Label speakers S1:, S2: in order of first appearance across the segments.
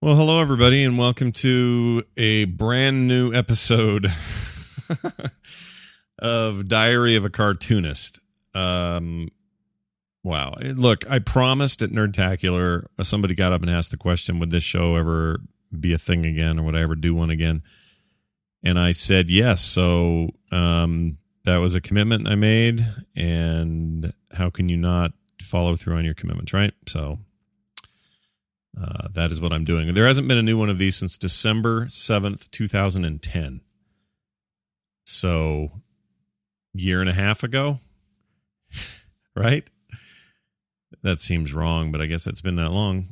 S1: Well, hello, everybody, and welcome to a brand new episode of Diary of a Cartoonist. Um, wow. Look, I promised at Nerdtacular, uh, somebody got up and asked the question Would this show ever be a thing again, or would I ever do one again? And I said yes. So um, that was a commitment I made. And how can you not follow through on your commitments, right? So uh, that is what I'm doing. There hasn't been a new one of these since December 7th, 2010. So, year and a half ago, right? That seems wrong, but I guess it's been that long.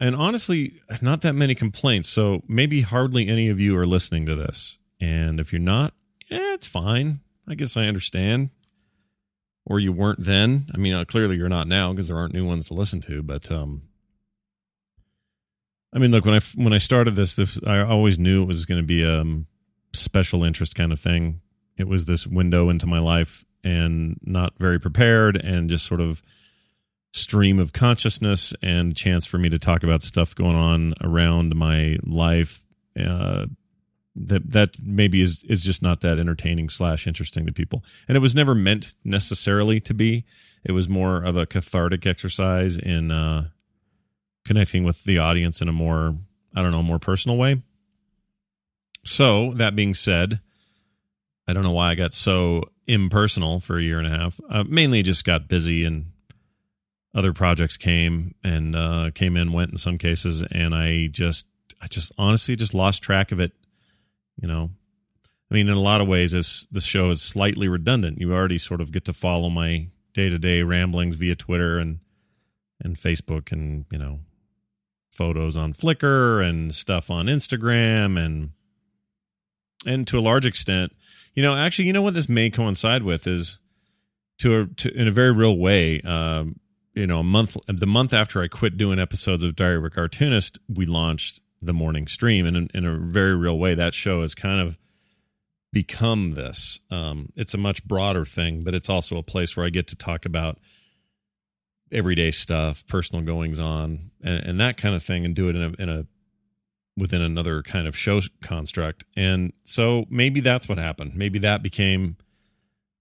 S1: And honestly, not that many complaints. So, maybe hardly any of you are listening to this. And if you're not, yeah, it's fine. I guess I understand. Or you weren't then. I mean, uh, clearly you're not now because there aren't new ones to listen to, but um I mean, look when I when I started this, this I always knew it was going to be a um, special interest kind of thing. It was this window into my life, and not very prepared, and just sort of stream of consciousness and chance for me to talk about stuff going on around my life. Uh, that that maybe is is just not that entertaining slash interesting to people, and it was never meant necessarily to be. It was more of a cathartic exercise in uh, connecting with the audience in a more I don't know more personal way. So that being said, I don't know why I got so impersonal for a year and a half. Uh, mainly just got busy and other projects came and uh, came in, went in some cases, and I just I just honestly just lost track of it. You know, I mean, in a lot of ways, this this show is slightly redundant. You already sort of get to follow my day to day ramblings via Twitter and and Facebook and you know photos on Flickr and stuff on Instagram and and to a large extent, you know, actually, you know what this may coincide with is to a to, in a very real way. Um, you know, a month the month after I quit doing episodes of Diary of a Cartoonist, we launched the morning stream, and in, in a very real way, that show has kind of become this. Um, it's a much broader thing, but it's also a place where I get to talk about everyday stuff, personal goings on, and, and that kind of thing, and do it in a, in a within another kind of show construct. And so maybe that's what happened. Maybe that became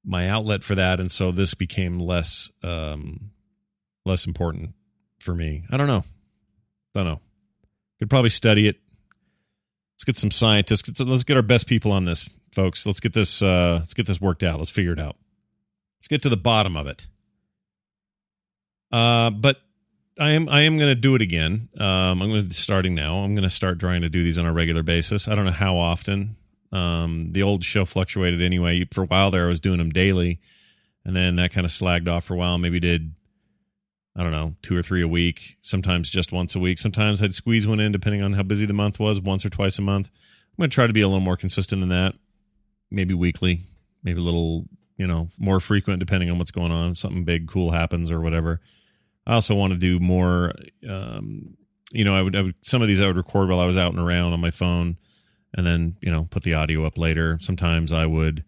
S1: my outlet for that, and so this became less um, less important for me. I don't know. I don't know. Could probably study it. Let's get some scientists. Let's get our best people on this, folks. Let's get this. Uh, let's get this worked out. Let's figure it out. Let's get to the bottom of it. Uh, but I am I am going to do it again. Um, I'm going to starting now. I'm going to start trying to do these on a regular basis. I don't know how often. Um, the old show fluctuated anyway. For a while there, I was doing them daily, and then that kind of slagged off for a while. Maybe did I don't know two or three a week. Sometimes just once a week. Sometimes I'd squeeze one in depending on how busy the month was. Once or twice a month. I'm going to try to be a little more consistent than that. Maybe weekly. Maybe a little you know more frequent depending on what's going on. If Something big, cool happens or whatever. I also want to do more. Um, you know, I would, I would some of these I would record while I was out and around on my phone, and then you know put the audio up later. Sometimes I would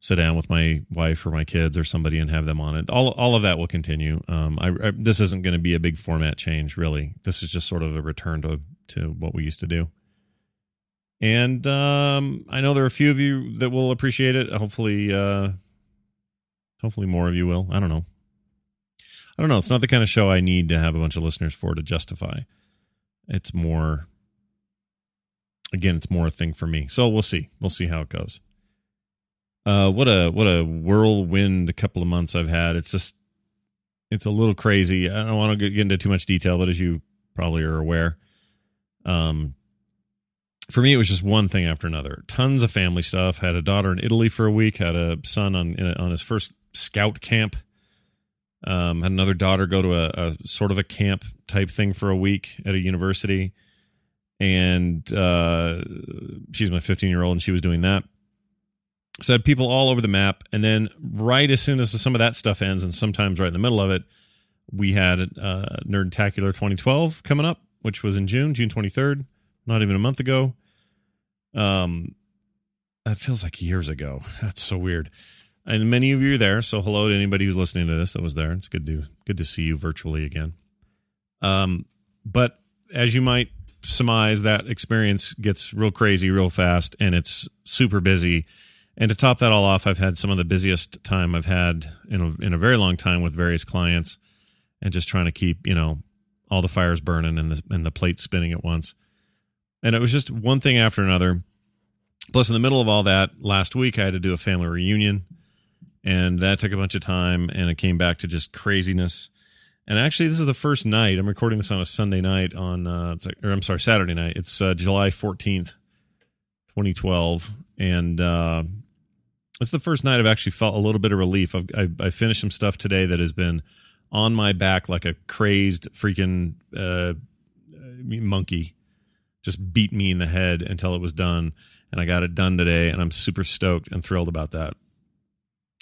S1: sit down with my wife or my kids or somebody and have them on it. All all of that will continue. Um, I, I this isn't going to be a big format change, really. This is just sort of a return to to what we used to do. And um, I know there are a few of you that will appreciate it. Hopefully, uh, hopefully more of you will. I don't know. I don't know. It's not the kind of show I need to have a bunch of listeners for to justify. It's more, again, it's more a thing for me. So we'll see. We'll see how it goes. Uh, what a what a whirlwind a couple of months I've had. It's just it's a little crazy. I don't want to get into too much detail, but as you probably are aware, um, for me it was just one thing after another. Tons of family stuff. Had a daughter in Italy for a week. Had a son on on his first scout camp um, had another daughter go to a, a, sort of a camp type thing for a week at a university, and uh, she's my 15 year old, and she was doing that. So I had people all over the map, and then right as soon as some of that stuff ends, and sometimes right in the middle of it, we had uh, Nerdtacular 2012 coming up, which was in June, June 23rd, not even a month ago. Um, that feels like years ago. That's so weird and many of you are there. So hello to anybody who's listening to this that was there. It's good to good to see you virtually again. Um, but as you might surmise that experience gets real crazy real fast and it's super busy. And to top that all off, I've had some of the busiest time I've had in a, in a very long time with various clients and just trying to keep, you know, all the fires burning and the, and the plate spinning at once. And it was just one thing after another. Plus, in the middle of all that, last week I had to do a family reunion and that took a bunch of time and it came back to just craziness. And actually this is the first night. I'm recording this on a sunday night on uh or i'm sorry saturday night. It's uh, july 14th 2012 and uh it's the first night i've actually felt a little bit of relief. I've, I, I finished some stuff today that has been on my back like a crazed freaking uh monkey. Just beat me in the head until it was done. And i got it done today and i'm super stoked and thrilled about that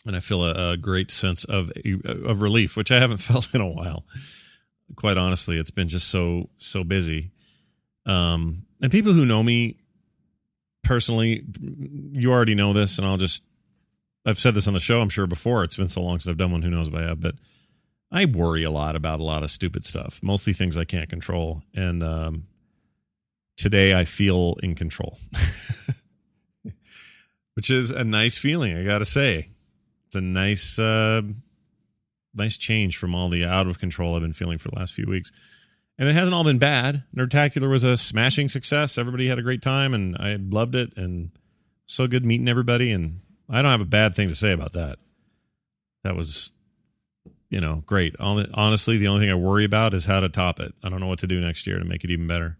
S1: and I feel a, a, great sense of of relief, which I haven't felt in a while. Quite honestly, it's been just so so busy. Um, and people who know me personally, you already know this, and I'll just I've said this on the show, I'm sure before. It's been so long since I've done one. Who knows if I have, but I worry a lot about a lot of stupid stuff, mostly things I can't control. And um, today, I feel in control, which is a nice feeling. I got to say it's a nice uh, nice change from all the out of control I've been feeling for the last few weeks. And it hasn't all been bad. Nerdtacular was a smashing success. Everybody had a great time, and I loved it. And so good meeting everybody. And I don't have a bad thing to say about that. That was, you know, great. Honestly, the only thing I worry about is how to top it. I don't know what to do next year to make it even better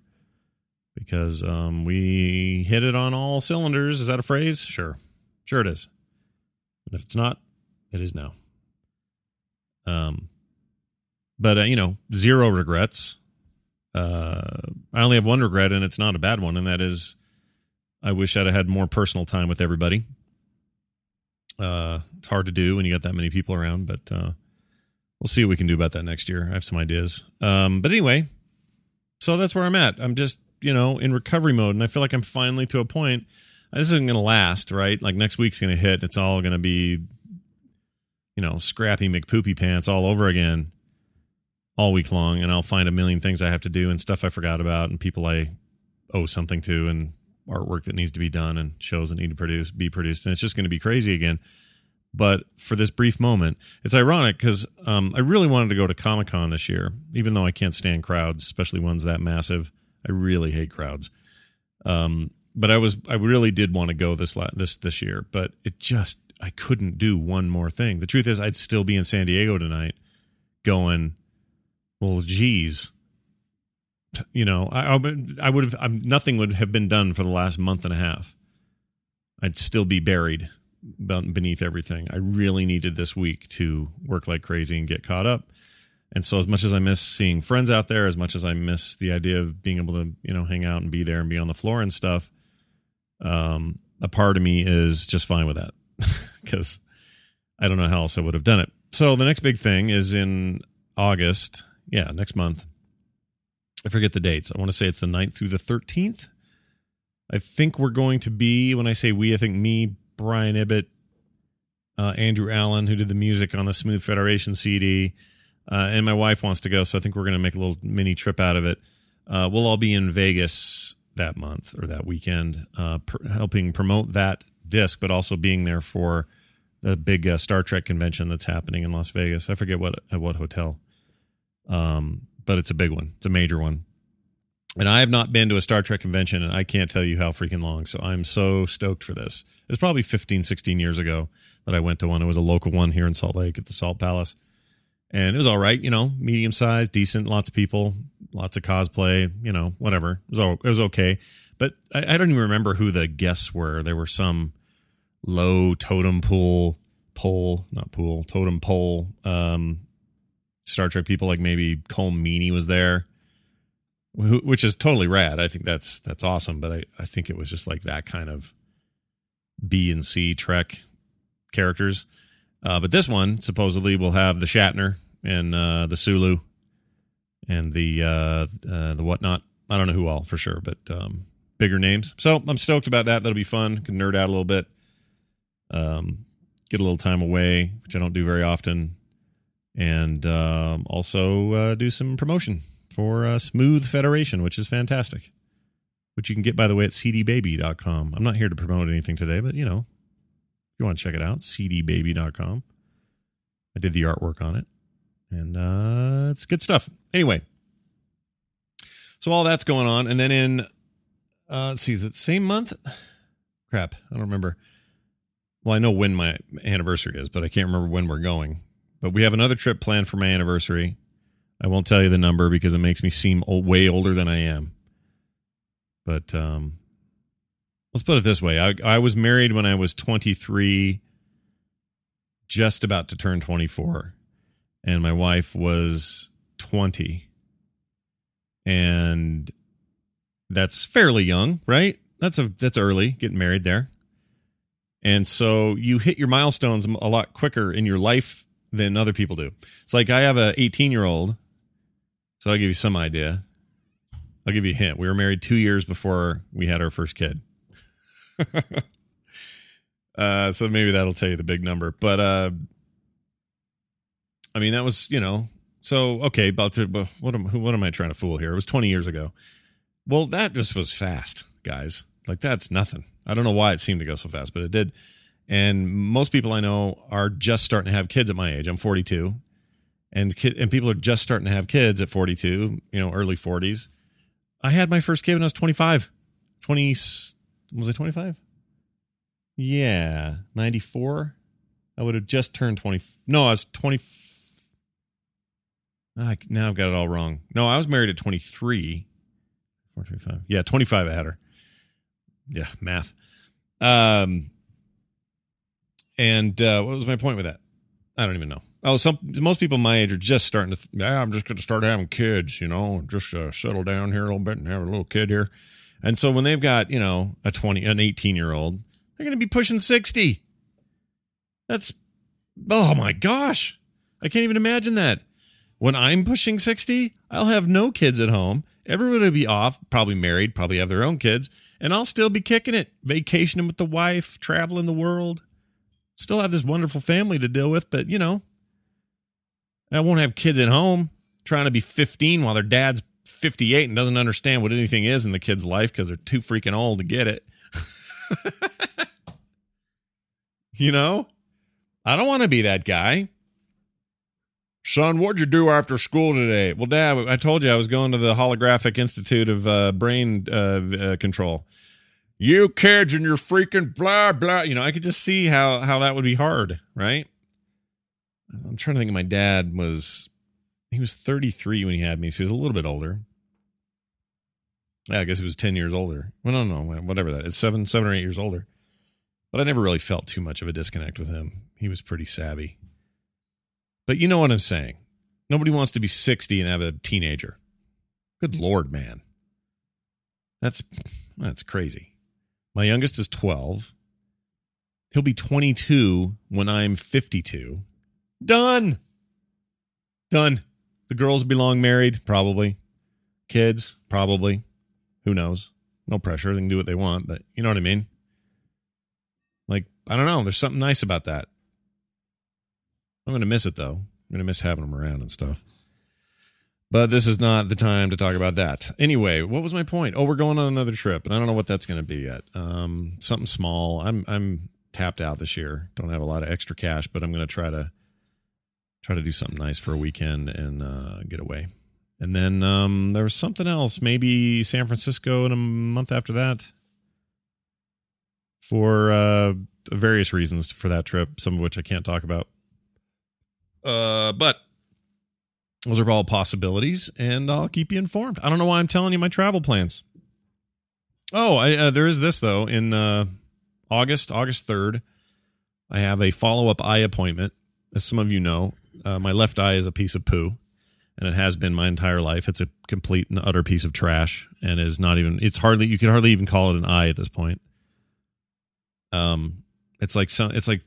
S1: because um, we hit it on all cylinders. Is that a phrase? Sure. Sure it is. And if it's not, it is now. Um, but uh, you know, zero regrets. Uh, I only have one regret, and it's not a bad one, and that is, I wish I'd have had more personal time with everybody. Uh, it's hard to do when you got that many people around, but uh, we'll see what we can do about that next year. I have some ideas. Um, but anyway, so that's where I'm at. I'm just you know in recovery mode, and I feel like I'm finally to a point. This isn't going to last, right? Like next week's going to hit. It's all going to be you know, scrappy McPoopy pants all over again all week long. And I'll find a million things I have to do and stuff I forgot about and people I owe something to and artwork that needs to be done and shows that need to produce be produced. And it's just going to be crazy again. But for this brief moment, it's ironic because um, I really wanted to go to Comic Con this year, even though I can't stand crowds, especially ones that massive. I really hate crowds. Um, but I was I really did want to go this this this year, but it just I couldn't do one more thing. The truth is, I'd still be in San Diego tonight, going, well, geez, you know, I, I would have I'm, nothing would have been done for the last month and a half. I'd still be buried beneath everything. I really needed this week to work like crazy and get caught up. And so, as much as I miss seeing friends out there, as much as I miss the idea of being able to, you know, hang out and be there and be on the floor and stuff, um, a part of me is just fine with that because I don't know how else I would have done it. So the next big thing is in August. Yeah, next month. I forget the dates. I want to say it's the 9th through the 13th. I think we're going to be, when I say we, I think me, Brian Ibbott, uh, Andrew Allen, who did the music on the Smooth Federation CD, uh, and my wife wants to go. So I think we're going to make a little mini trip out of it. Uh, we'll all be in Vegas that month or that weekend, uh, pr- helping promote that disc, but also being there for the big uh, Star Trek convention that's happening in Las Vegas. I forget what at what hotel, um, but it's a big one. It's a major one. And I have not been to a Star Trek convention, and I can't tell you how freaking long. So I'm so stoked for this. It's probably 15, 16 years ago that I went to one. It was a local one here in Salt Lake at the Salt Palace. And it was all right, you know, medium sized, decent, lots of people, lots of cosplay, you know, whatever. It was all, it was okay. But I, I don't even remember who the guests were. There were some low totem pool pole, not pool, totem pole um, Star Trek people, like maybe Colm Meaney was there, which is totally rad. I think that's that's awesome. But I, I think it was just like that kind of B and C Trek characters. Uh, but this one supposedly will have the Shatner and uh, the Sulu and the uh, uh, the whatnot. I don't know who all for sure, but um, bigger names. So I'm stoked about that. That'll be fun. Can nerd out a little bit. Um, get a little time away, which I don't do very often, and um, also uh, do some promotion for uh, Smooth Federation, which is fantastic. which you can get, by the way, at cdbaby.com. I'm not here to promote anything today, but you know, if you want to check it out, cdbaby.com. I did the artwork on it, and uh, it's good stuff. Anyway, so all that's going on, and then in uh, let's see, is it the same month? Crap, I don't remember. Well, I know when my anniversary is, but I can't remember when we're going. But we have another trip planned for my anniversary. I won't tell you the number because it makes me seem old, way older than I am. But um, let's put it this way: I, I was married when I was 23, just about to turn 24, and my wife was 20, and that's fairly young, right? That's a that's early getting married there. And so you hit your milestones a lot quicker in your life than other people do. It's like I have a 18 year old, so I'll give you some idea. I'll give you a hint. We were married two years before we had our first kid. uh, so maybe that'll tell you the big number. But uh, I mean, that was you know. So okay, about to what am what am I trying to fool here? It was 20 years ago. Well, that just was fast, guys. Like that's nothing. I don't know why it seemed to go so fast, but it did. And most people I know are just starting to have kids at my age. I'm 42, and kid, and people are just starting to have kids at 42. You know, early 40s. I had my first kid when I was 25. 20 was I 25? Yeah, 94. I would have just turned 20. No, I was 20. I, now I've got it all wrong. No, I was married at 23. 425. Yeah, 25 I had her. Yeah, math. Um, and uh, what was my point with that? I don't even know. Oh, some most people my age are just starting to. Th- yeah, I'm just going to start having kids. You know, just uh, settle down here a little bit and have a little kid here. And so when they've got you know a 20, an 18 year old, they're going to be pushing 60. That's oh my gosh, I can't even imagine that. When I'm pushing 60, I'll have no kids at home. Everyone will be off, probably married, probably have their own kids, and I'll still be kicking it, vacationing with the wife, traveling the world. Still have this wonderful family to deal with, but you know, I won't have kids at home trying to be 15 while their dad's 58 and doesn't understand what anything is in the kid's life because they're too freaking old to get it. you know, I don't want to be that guy. Son, what'd you do after school today? Well, Dad, I told you I was going to the Holographic Institute of uh, Brain uh, uh, Control. You kids and your freaking blah blah. You know, I could just see how how that would be hard, right? I'm trying to think. Of my dad was he was 33 when he had me, so he was a little bit older. Yeah, I guess he was 10 years older. Well, no, no, whatever that is, seven, seven or eight years older. But I never really felt too much of a disconnect with him. He was pretty savvy. But you know what I'm saying. Nobody wants to be 60 and have a teenager. Good lord, man. That's that's crazy. My youngest is 12. He'll be 22 when I'm 52. Done. Done. The girls belong married, probably. Kids, probably. Who knows? No pressure. They can do what they want, but you know what I mean? Like, I don't know. There's something nice about that. I'm going to miss it, though. I'm going to miss having them around and stuff. But this is not the time to talk about that. Anyway, what was my point? Oh, we're going on another trip, and I don't know what that's going to be yet. Um, something small. I'm I'm tapped out this year. Don't have a lot of extra cash, but I'm going to try to try to do something nice for a weekend and uh, get away. And then um, there was something else, maybe San Francisco in a month after that, for uh, various reasons for that trip, some of which I can't talk about. Uh, but those are all possibilities, and I'll keep you informed. I don't know why I'm telling you my travel plans. Oh, I, uh, there is this though. In uh, August, August third, I have a follow up eye appointment. As some of you know, uh, my left eye is a piece of poo, and it has been my entire life. It's a complete and utter piece of trash, and is not even. It's hardly you can hardly even call it an eye at this point. Um, it's like some. It's like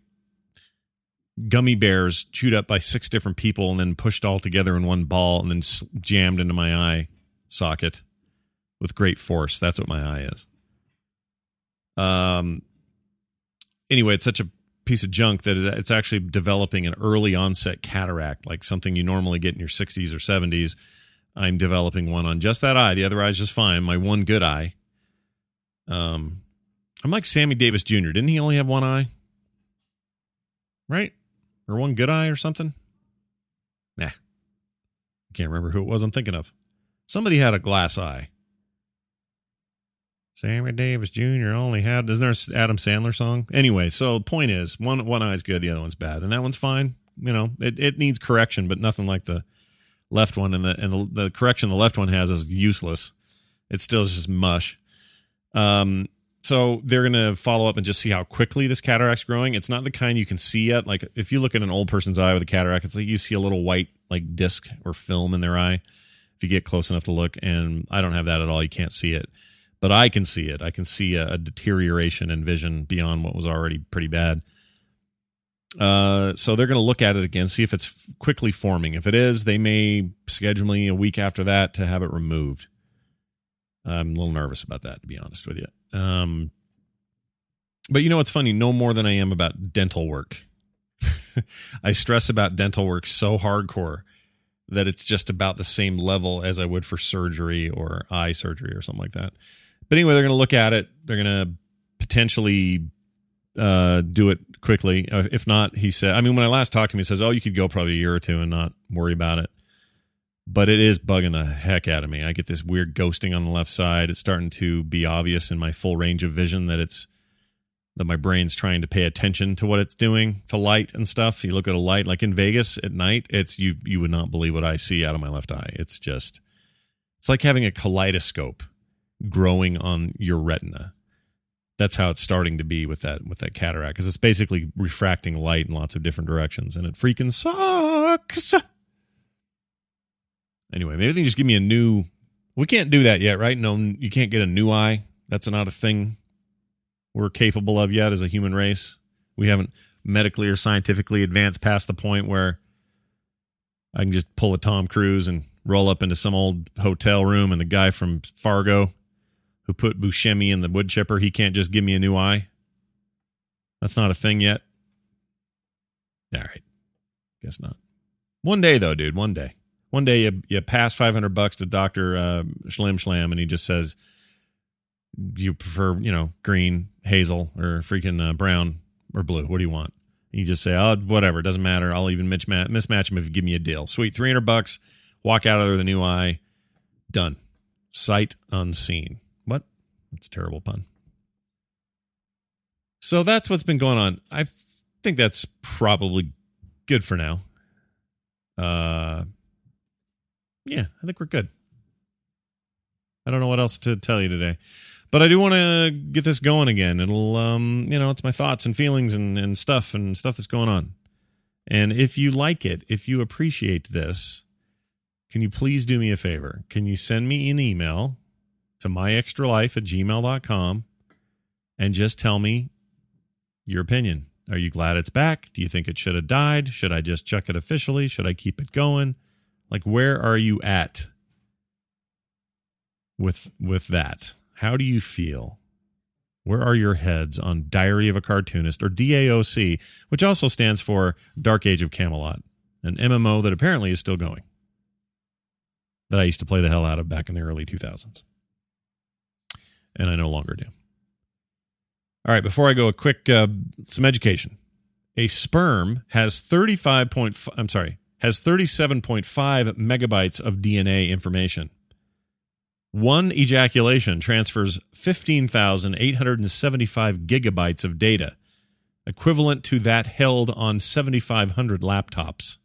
S1: gummy bears chewed up by six different people and then pushed all together in one ball and then jammed into my eye socket with great force. That's what my eye is. Um. Anyway, it's such a piece of junk that it's actually developing an early onset cataract, like something you normally get in your 60s or 70s. I'm developing one on just that eye. The other eye is just fine. My one good eye. Um, I'm like Sammy Davis Jr. Didn't he only have one eye? Right? Or one good eye or something? Nah. I can't remember who it was I'm thinking of. Somebody had a glass eye. Sammy Davis Jr. only had. Isn't there an Adam Sandler song? Anyway, so point is, one one eye's good, the other one's bad, and that one's fine. You know, it, it needs correction, but nothing like the left one, and the and the, the correction the left one has is useless. It's still just mush. Um, so they're gonna follow up and just see how quickly this cataract's growing. It's not the kind you can see yet. Like if you look at an old person's eye with a cataract, it's like you see a little white like disc or film in their eye. If you get close enough to look, and I don't have that at all. You can't see it but I can see it. I can see a, a deterioration in vision beyond what was already pretty bad. Uh, so they're going to look at it again, see if it's quickly forming. If it is, they may schedule me a week after that to have it removed. I'm a little nervous about that, to be honest with you. Um, but you know what's funny? No more than I am about dental work. I stress about dental work so hardcore that it's just about the same level as I would for surgery or eye surgery or something like that. But anyway, they're going to look at it. They're going to potentially uh, do it quickly. Uh, if not, he said, I mean, when I last talked to him, he says, oh, you could go probably a year or two and not worry about it. But it is bugging the heck out of me. I get this weird ghosting on the left side. It's starting to be obvious in my full range of vision that it's that my brain's trying to pay attention to what it's doing to light and stuff. You look at a light like in Vegas at night, it's you you would not believe what I see out of my left eye. It's just it's like having a kaleidoscope growing on your retina. That's how it's starting to be with that with that cataract because it's basically refracting light in lots of different directions, and it freaking sucks. Anyway, maybe they just give me a new. We can't do that yet, right? No, you can't get a new eye. That's not a thing we're capable of yet as a human race. We haven't medically or scientifically advanced past the point where I can just pull a Tom Cruise and roll up into some old hotel room, and the guy from Fargo who put Buscemi in the wood chipper, he can't just give me a new eye. That's not a thing yet. All right. Guess not. One day though, dude, one day. One day you, you pass 500 bucks to Dr. Uh, Schlim Schlam and he just says, you prefer, you know, green, hazel, or freaking uh, brown or blue? What do you want? You just say, oh, whatever, It doesn't matter. I'll even mismatch, mismatch them if you give me a deal. Sweet, 300 bucks, walk out of a new eye, done. Sight unseen. What? That's a terrible pun. So that's what's been going on. I think that's probably good for now. Uh, yeah, I think we're good. I don't know what else to tell you today, but I do want to get this going again. It'll, um, you know, it's my thoughts and feelings and, and stuff and stuff that's going on. And if you like it, if you appreciate this, can you please do me a favor? Can you send me an email to myextralife at gmail.com and just tell me your opinion. Are you glad it's back? Do you think it should have died? Should I just chuck it officially? Should I keep it going? Like where are you at with with that? How do you feel? Where are your heads on Diary of a Cartoonist or DAOC, which also stands for Dark Age of Camelot, an MMO that apparently is still going. That I used to play the hell out of back in the early 2000s and I no longer do. All right, before I go, a quick uh, some education. A sperm has 35 point, I'm sorry, has 37.5 megabytes of DNA information. One ejaculation transfers 15,875 gigabytes of data, equivalent to that held on 7,500 laptops.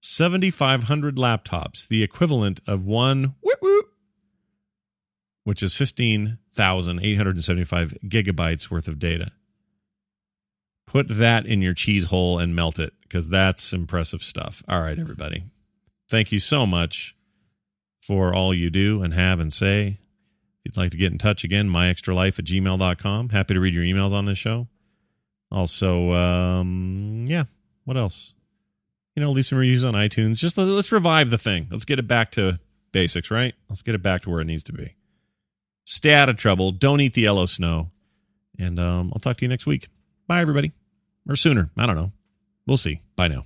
S1: 7,500 laptops, the equivalent of one which is 15,875 gigabytes worth of data. Put that in your cheese hole and melt it because that's impressive stuff. All right, everybody. Thank you so much for all you do and have and say. If you'd like to get in touch again, myextralife at gmail.com. Happy to read your emails on this show. Also, um, yeah, what else? You know, leave some reviews on iTunes. Just let's revive the thing. Let's get it back to basics, right? Let's get it back to where it needs to be. Stay out of trouble. Don't eat the yellow snow. And um, I'll talk to you next week. Bye, everybody. Or sooner. I don't know. We'll see. Bye now.